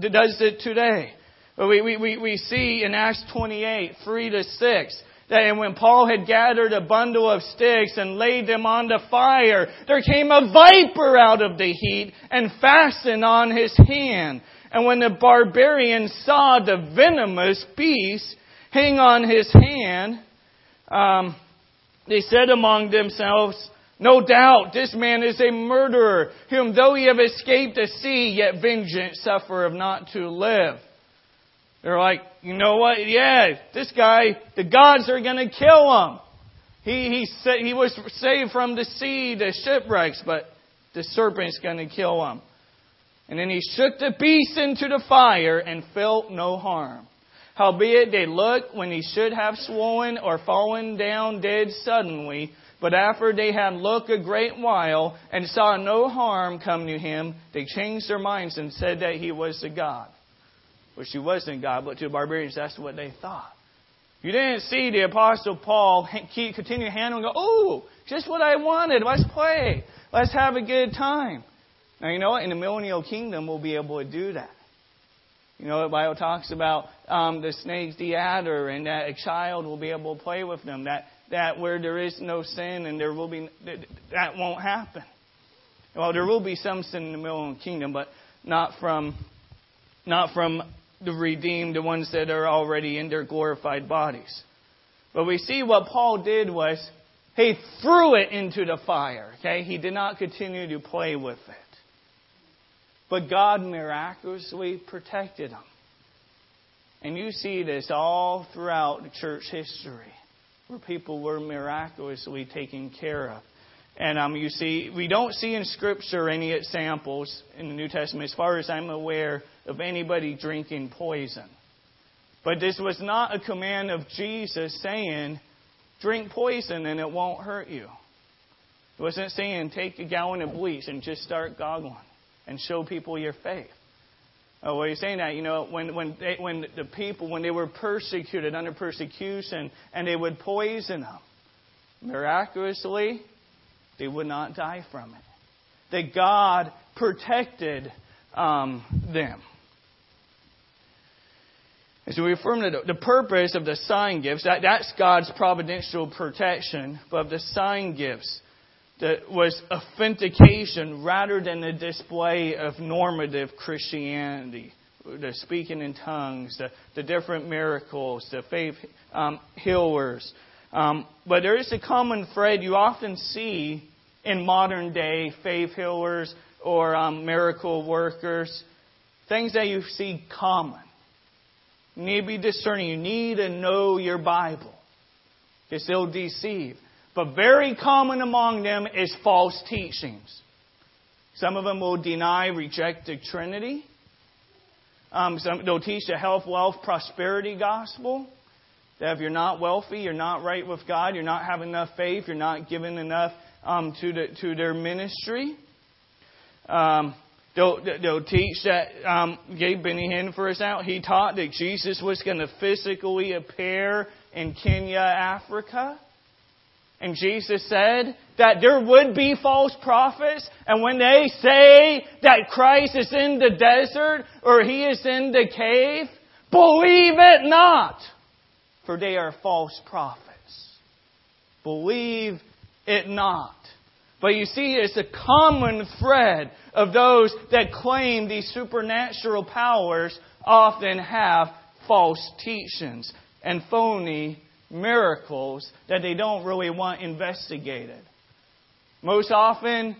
does it today. We, we, we, we see in Acts 28, 3 to 6, that when Paul had gathered a bundle of sticks and laid them on the fire, there came a viper out of the heat and fastened on his hand. And when the barbarians saw the venomous beast hang on his hand, um, they said among themselves, no doubt this man is a murderer, whom though he have escaped the sea, yet vengeance suffereth not to live. They're like, you know what? Yeah, this guy, the gods are going to kill him. He, he, he was saved from the sea, the shipwrecks, but the serpent's going to kill him. And then he shook the beast into the fire and felt no harm. Howbeit they looked when he should have swollen or fallen down dead suddenly, but after they had looked a great while and saw no harm come to him, they changed their minds and said that he was a god. Which he wasn't God, but to the barbarians, that's what they thought. You didn't see the Apostle Paul continue handling and go, oh, just what I wanted. Let's play. Let's have a good time. Now, you know what? In the millennial kingdom, we'll be able to do that. You know, the Bible talks about um, the snakes, the adder, and that a child will be able to play with them. That that where there is no sin and there will be that won't happen. Well, there will be some sin in the millennial kingdom, but not from not from the redeemed, the ones that are already in their glorified bodies. But we see what Paul did was he threw it into the fire. Okay, he did not continue to play with it. But God miraculously protected him. And you see this all throughout church history, where people were miraculously taken care of. And um, you see, we don't see in Scripture any examples in the New Testament, as far as I'm aware, of anybody drinking poison. But this was not a command of Jesus saying, drink poison and it won't hurt you. It wasn't saying, take a gallon of bleach and just start goggling and show people your faith. Oh, are you saying that? You know, when, when, they, when the people, when they were persecuted, under persecution, and they would poison them, miraculously, they would not die from it. That God protected um, them. And so we affirm that the purpose of the sign gifts, that, that's God's providential protection, but the sign gifts that was authentication rather than a display of normative Christianity. The speaking in tongues, the, the different miracles, the faith um, healers. Um, but there is a common thread you often see in modern day faith healers or um, miracle workers. Things that you see common. You need to be discerning. You need to know your Bible. Because they'll deceive. But very common among them is false teachings. Some of them will deny, reject the Trinity. Um, some, they'll teach the health, wealth, prosperity gospel. That if you're not wealthy, you're not right with God, you're not having enough faith, you're not giving enough um, to, the, to their ministry. Um, They'll, they'll teach that, um, Gabe Benny Hinn, for us out, he taught that Jesus was going to physically appear in Kenya, Africa. And Jesus said that there would be false prophets, and when they say that Christ is in the desert or he is in the cave, believe it not, for they are false prophets. Believe it not. But you see, it's a common thread of those that claim these supernatural powers often have false teachings and phony miracles that they don't really want investigated. Most often,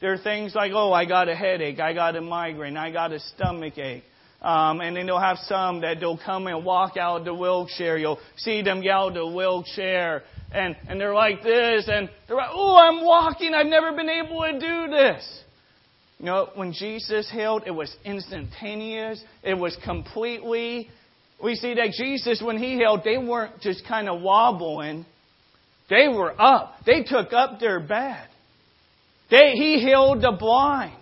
there are things like, oh, I got a headache, I got a migraine, I got a stomach ache. Um, and then they'll have some that they'll come and walk out of the wheelchair. You'll see them get out of the wheelchair and, and they're like this, and they're like, oh, I'm walking, I've never been able to do this. You know, when Jesus healed, it was instantaneous, it was completely. We see that Jesus, when he healed, they weren't just kind of wobbling, they were up. They took up their bed. They, he healed the blind.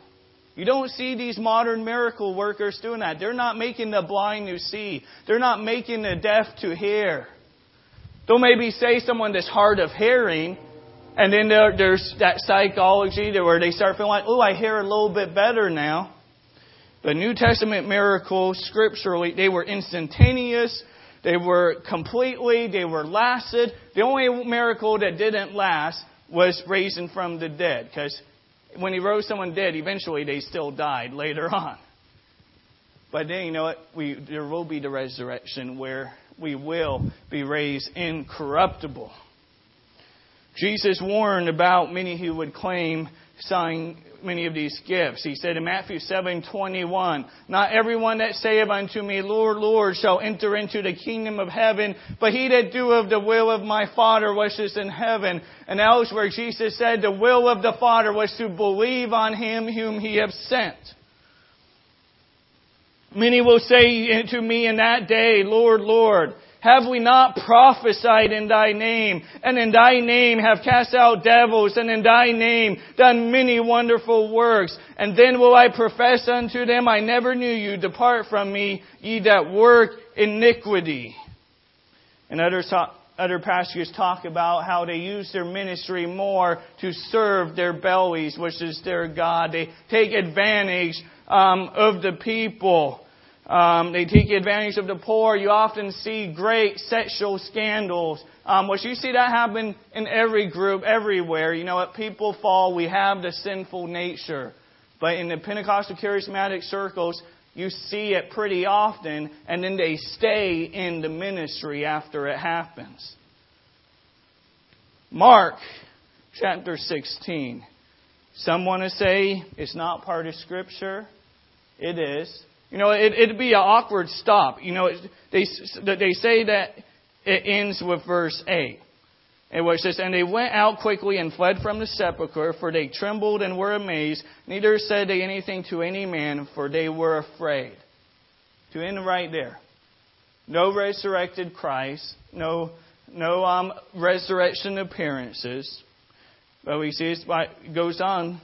You don't see these modern miracle workers doing that. They're not making the blind to see. They're not making the deaf to hear. They'll maybe say someone that's hard of hearing, And then there, there's that psychology where they start feeling like, oh, I hear a little bit better now. The New Testament miracles, scripturally, they were instantaneous. They were completely, they were lasted. The only miracle that didn't last was raising from the dead. Because when he rose someone dead, eventually they still died later on. But then, you know what? We, there will be the resurrection where we will be raised incorruptible. Jesus warned about many who would claim sign many of these gifts. He said in Matthew 7:21, "Not everyone that saith unto me, Lord, Lord, shall enter into the kingdom of heaven, but he that doeth the will of my Father which is in heaven." And elsewhere Jesus said the will of the Father was to believe on him whom he hath sent. Many will say to me in that day, Lord, Lord, have we not prophesied in thy name, and in thy name have cast out devils, and in thy name done many wonderful works? And then will I profess unto them, I never knew you, depart from me, ye that work iniquity. And other, other passages talk about how they use their ministry more to serve their bellies, which is their God. They take advantage um, of the people. Um, they take advantage of the poor. You often see great sexual scandals. Um, which you see that happen in every group, everywhere. You know, what people fall, we have the sinful nature. But in the Pentecostal charismatic circles, you see it pretty often, and then they stay in the ministry after it happens. Mark chapter 16. Some want to say it's not part of Scripture. It is. You know, it, it'd be an awkward stop. You know, they, they say that it ends with verse 8. And where it says, And they went out quickly and fled from the sepulchre, for they trembled and were amazed. Neither said they anything to any man, for they were afraid. To end right there. No resurrected Christ, no, no um, resurrection appearances. But we see it goes on,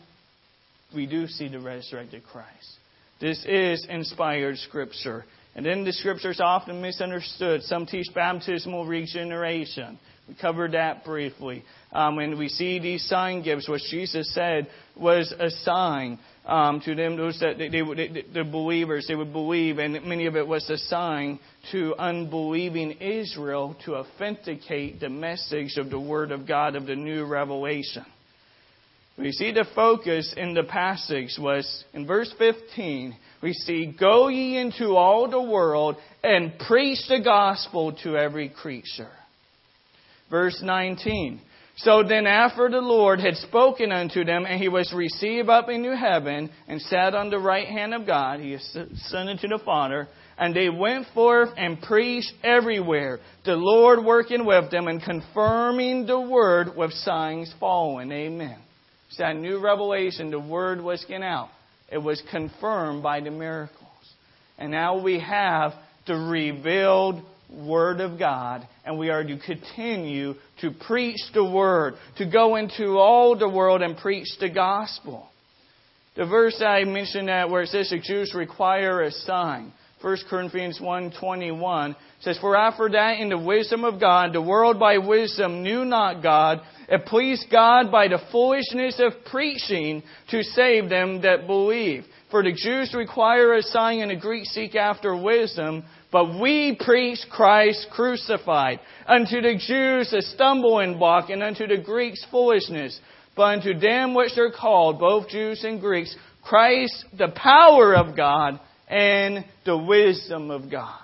we do see the resurrected Christ. This is inspired scripture. And then the scripture is often misunderstood. Some teach baptismal regeneration. We covered that briefly. Um, and we see these sign gifts, which Jesus said was a sign um, to them, those that they, they, they, the believers, they would believe, and many of it was a sign to unbelieving Israel to authenticate the message of the Word of God of the new revelation. We see the focus in the passage was in verse 15. We see, Go ye into all the world and preach the gospel to every creature. Verse 19. So then, after the Lord had spoken unto them, and he was received up into heaven, and sat on the right hand of God, he ascended to the Father, and they went forth and preached everywhere, the Lord working with them and confirming the word with signs following. Amen. It's that new revelation, the word was getting out. It was confirmed by the miracles. And now we have the revealed Word of God, and we are to continue to preach the Word, to go into all the world and preach the gospel. The verse I mentioned that where it says the Jews require a sign. 1 Corinthians 1.21 says, For after that in the wisdom of God, the world by wisdom knew not God, it pleased God by the foolishness of preaching to save them that believe. For the Jews require a sign and the Greeks seek after wisdom, but we preach Christ crucified. Unto the Jews a stumbling block, and unto the Greeks foolishness. But unto them which are called, both Jews and Greeks, Christ the power of God and the wisdom of God.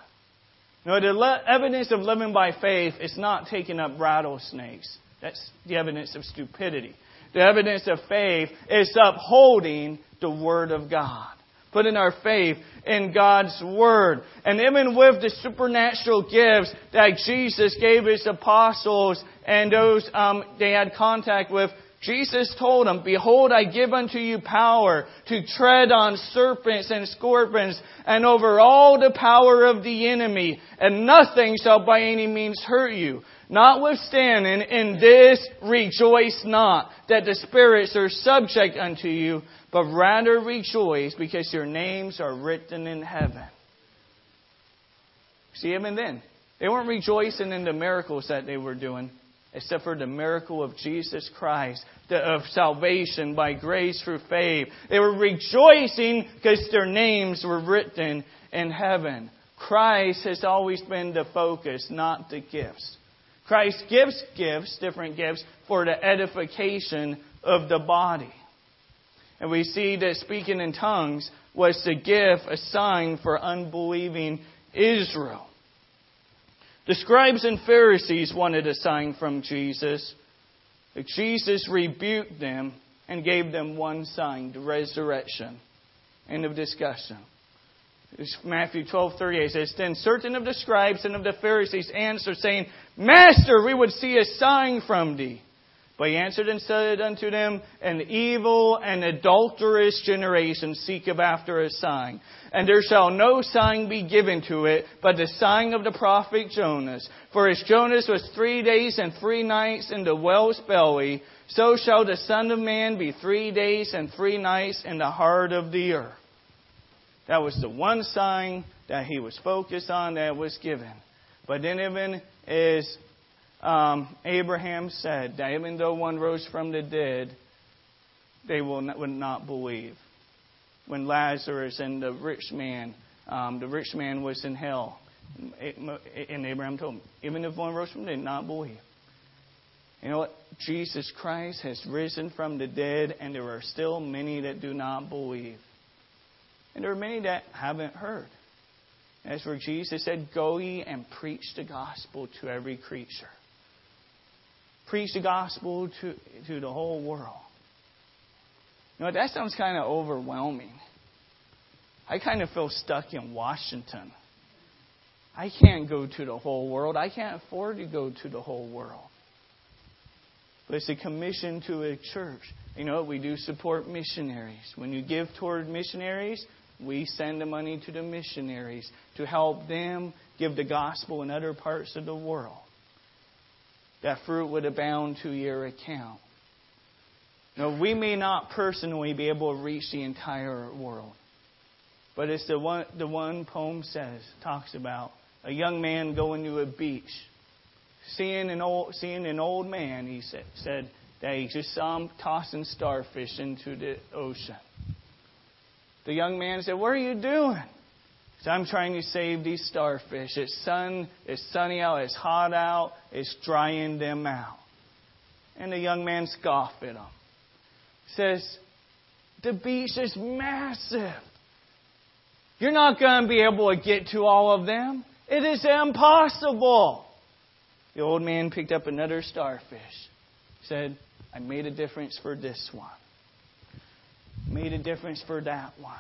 Now, the evidence of living by faith is not taking up rattlesnakes. That's the evidence of stupidity. The evidence of faith is upholding the Word of God. Putting our faith in God's Word. And even with the supernatural gifts that Jesus gave His apostles and those um, they had contact with, Jesus told them, Behold, I give unto you power to tread on serpents and scorpions and over all the power of the enemy, and nothing shall by any means hurt you. Notwithstanding, in this rejoice not that the spirits are subject unto you, but rather rejoice because your names are written in heaven. See, even then, they weren't rejoicing in the miracles that they were doing. Except for the miracle of Jesus Christ, the, of salvation by grace through faith. They were rejoicing because their names were written in heaven. Christ has always been the focus, not the gifts. Christ gives gifts, different gifts, for the edification of the body. And we see that speaking in tongues was the gift a sign for unbelieving Israel. The scribes and Pharisees wanted a sign from Jesus. But Jesus rebuked them and gave them one sign, the resurrection. End of discussion. Matthew 12:38 says, Then certain of the scribes and of the Pharisees answered, saying, Master, we would see a sign from thee. But he answered and said unto them, An evil and adulterous generation seeketh after a sign. And there shall no sign be given to it, but the sign of the prophet Jonas. For as Jonas was three days and three nights in the whale's belly, so shall the Son of Man be three days and three nights in the heart of the earth. That was the one sign that he was focused on that was given. But then even as um, Abraham said that even though one rose from the dead, they will not, would not believe. When Lazarus and the rich man, um, the rich man was in hell, and Abraham told him, even if one rose from the dead, not believe. You know what? Jesus Christ has risen from the dead, and there are still many that do not believe. And there are many that haven't heard. As where Jesus said, Go ye and preach the gospel to every creature preach the gospel to, to the whole world. You know, that sounds kind of overwhelming. I kind of feel stuck in Washington. I can't go to the whole world. I can't afford to go to the whole world. But it's a commission to a church. You know, we do support missionaries. When you give toward missionaries, we send the money to the missionaries to help them give the gospel in other parts of the world that fruit would abound to your account. Now, we may not personally be able to reach the entire world, but it's the one the one poem says talks about a young man going to a beach, seeing an old seeing an old man. He said, said that he just saw him tossing starfish into the ocean. The young man said, "What are you doing?" So I'm trying to save these starfish. It's sun, it's sunny out, it's hot out, it's drying them out. And the young man scoffed at him. Says, the beach is massive. You're not going to be able to get to all of them. It is impossible. The old man picked up another starfish. Said, I made a difference for this one. Made a difference for that one.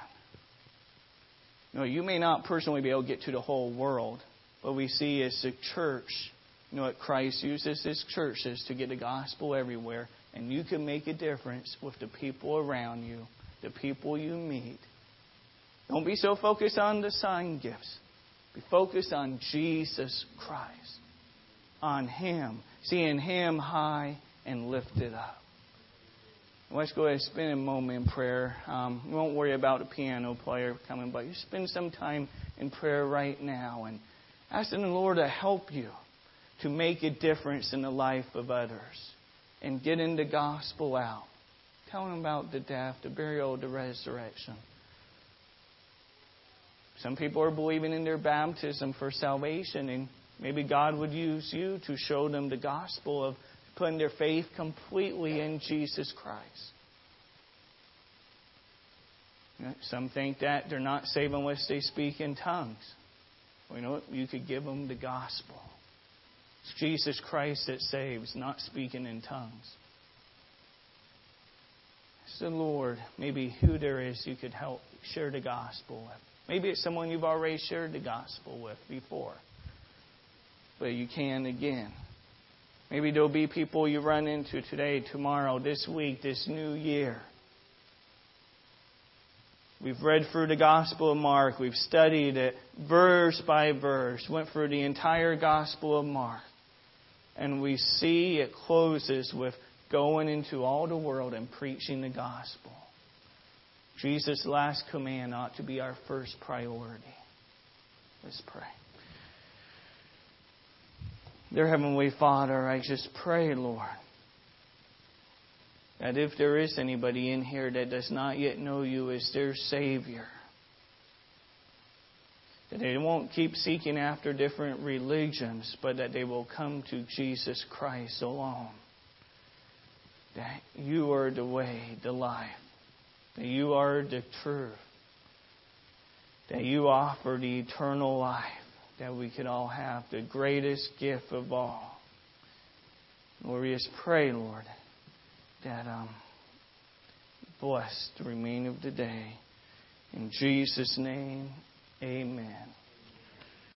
You know, you may not personally be able to get to the whole world, but we see as a church, you know what Christ uses his churches to get the gospel everywhere, and you can make a difference with the people around you, the people you meet. Don't be so focused on the sign gifts. Be focused on Jesus Christ, on Him, seeing Him high and lifted up. Let's go ahead and spend a moment in prayer. Um, we won't worry about the piano player coming, but you spend some time in prayer right now and asking the Lord to help you to make a difference in the life of others and getting the gospel out. Telling them about the death, the burial, the resurrection. Some people are believing in their baptism for salvation, and maybe God would use you to show them the gospel of putting their faith completely in Jesus Christ. Some think that they're not saved unless they speak in tongues. Well, you know what? You could give them the gospel. It's Jesus Christ that saves, not speaking in tongues. So, Lord, maybe who there is you could help share the gospel with. Maybe it's someone you've already shared the gospel with before. But you can again. Maybe there'll be people you run into today, tomorrow, this week, this new year. We've read through the Gospel of Mark. We've studied it verse by verse. Went through the entire Gospel of Mark. And we see it closes with going into all the world and preaching the gospel. Jesus' last command ought to be our first priority. Let's pray. Dear Heavenly Father, I just pray, Lord, that if there is anybody in here that does not yet know you as their Savior, that they won't keep seeking after different religions, but that they will come to Jesus Christ alone. That you are the way, the life, that you are the truth, that you offer the eternal life that we could all have, the greatest gift of all. Lord, we just pray, Lord, that um, bless the remainder of the day. In Jesus' name, amen.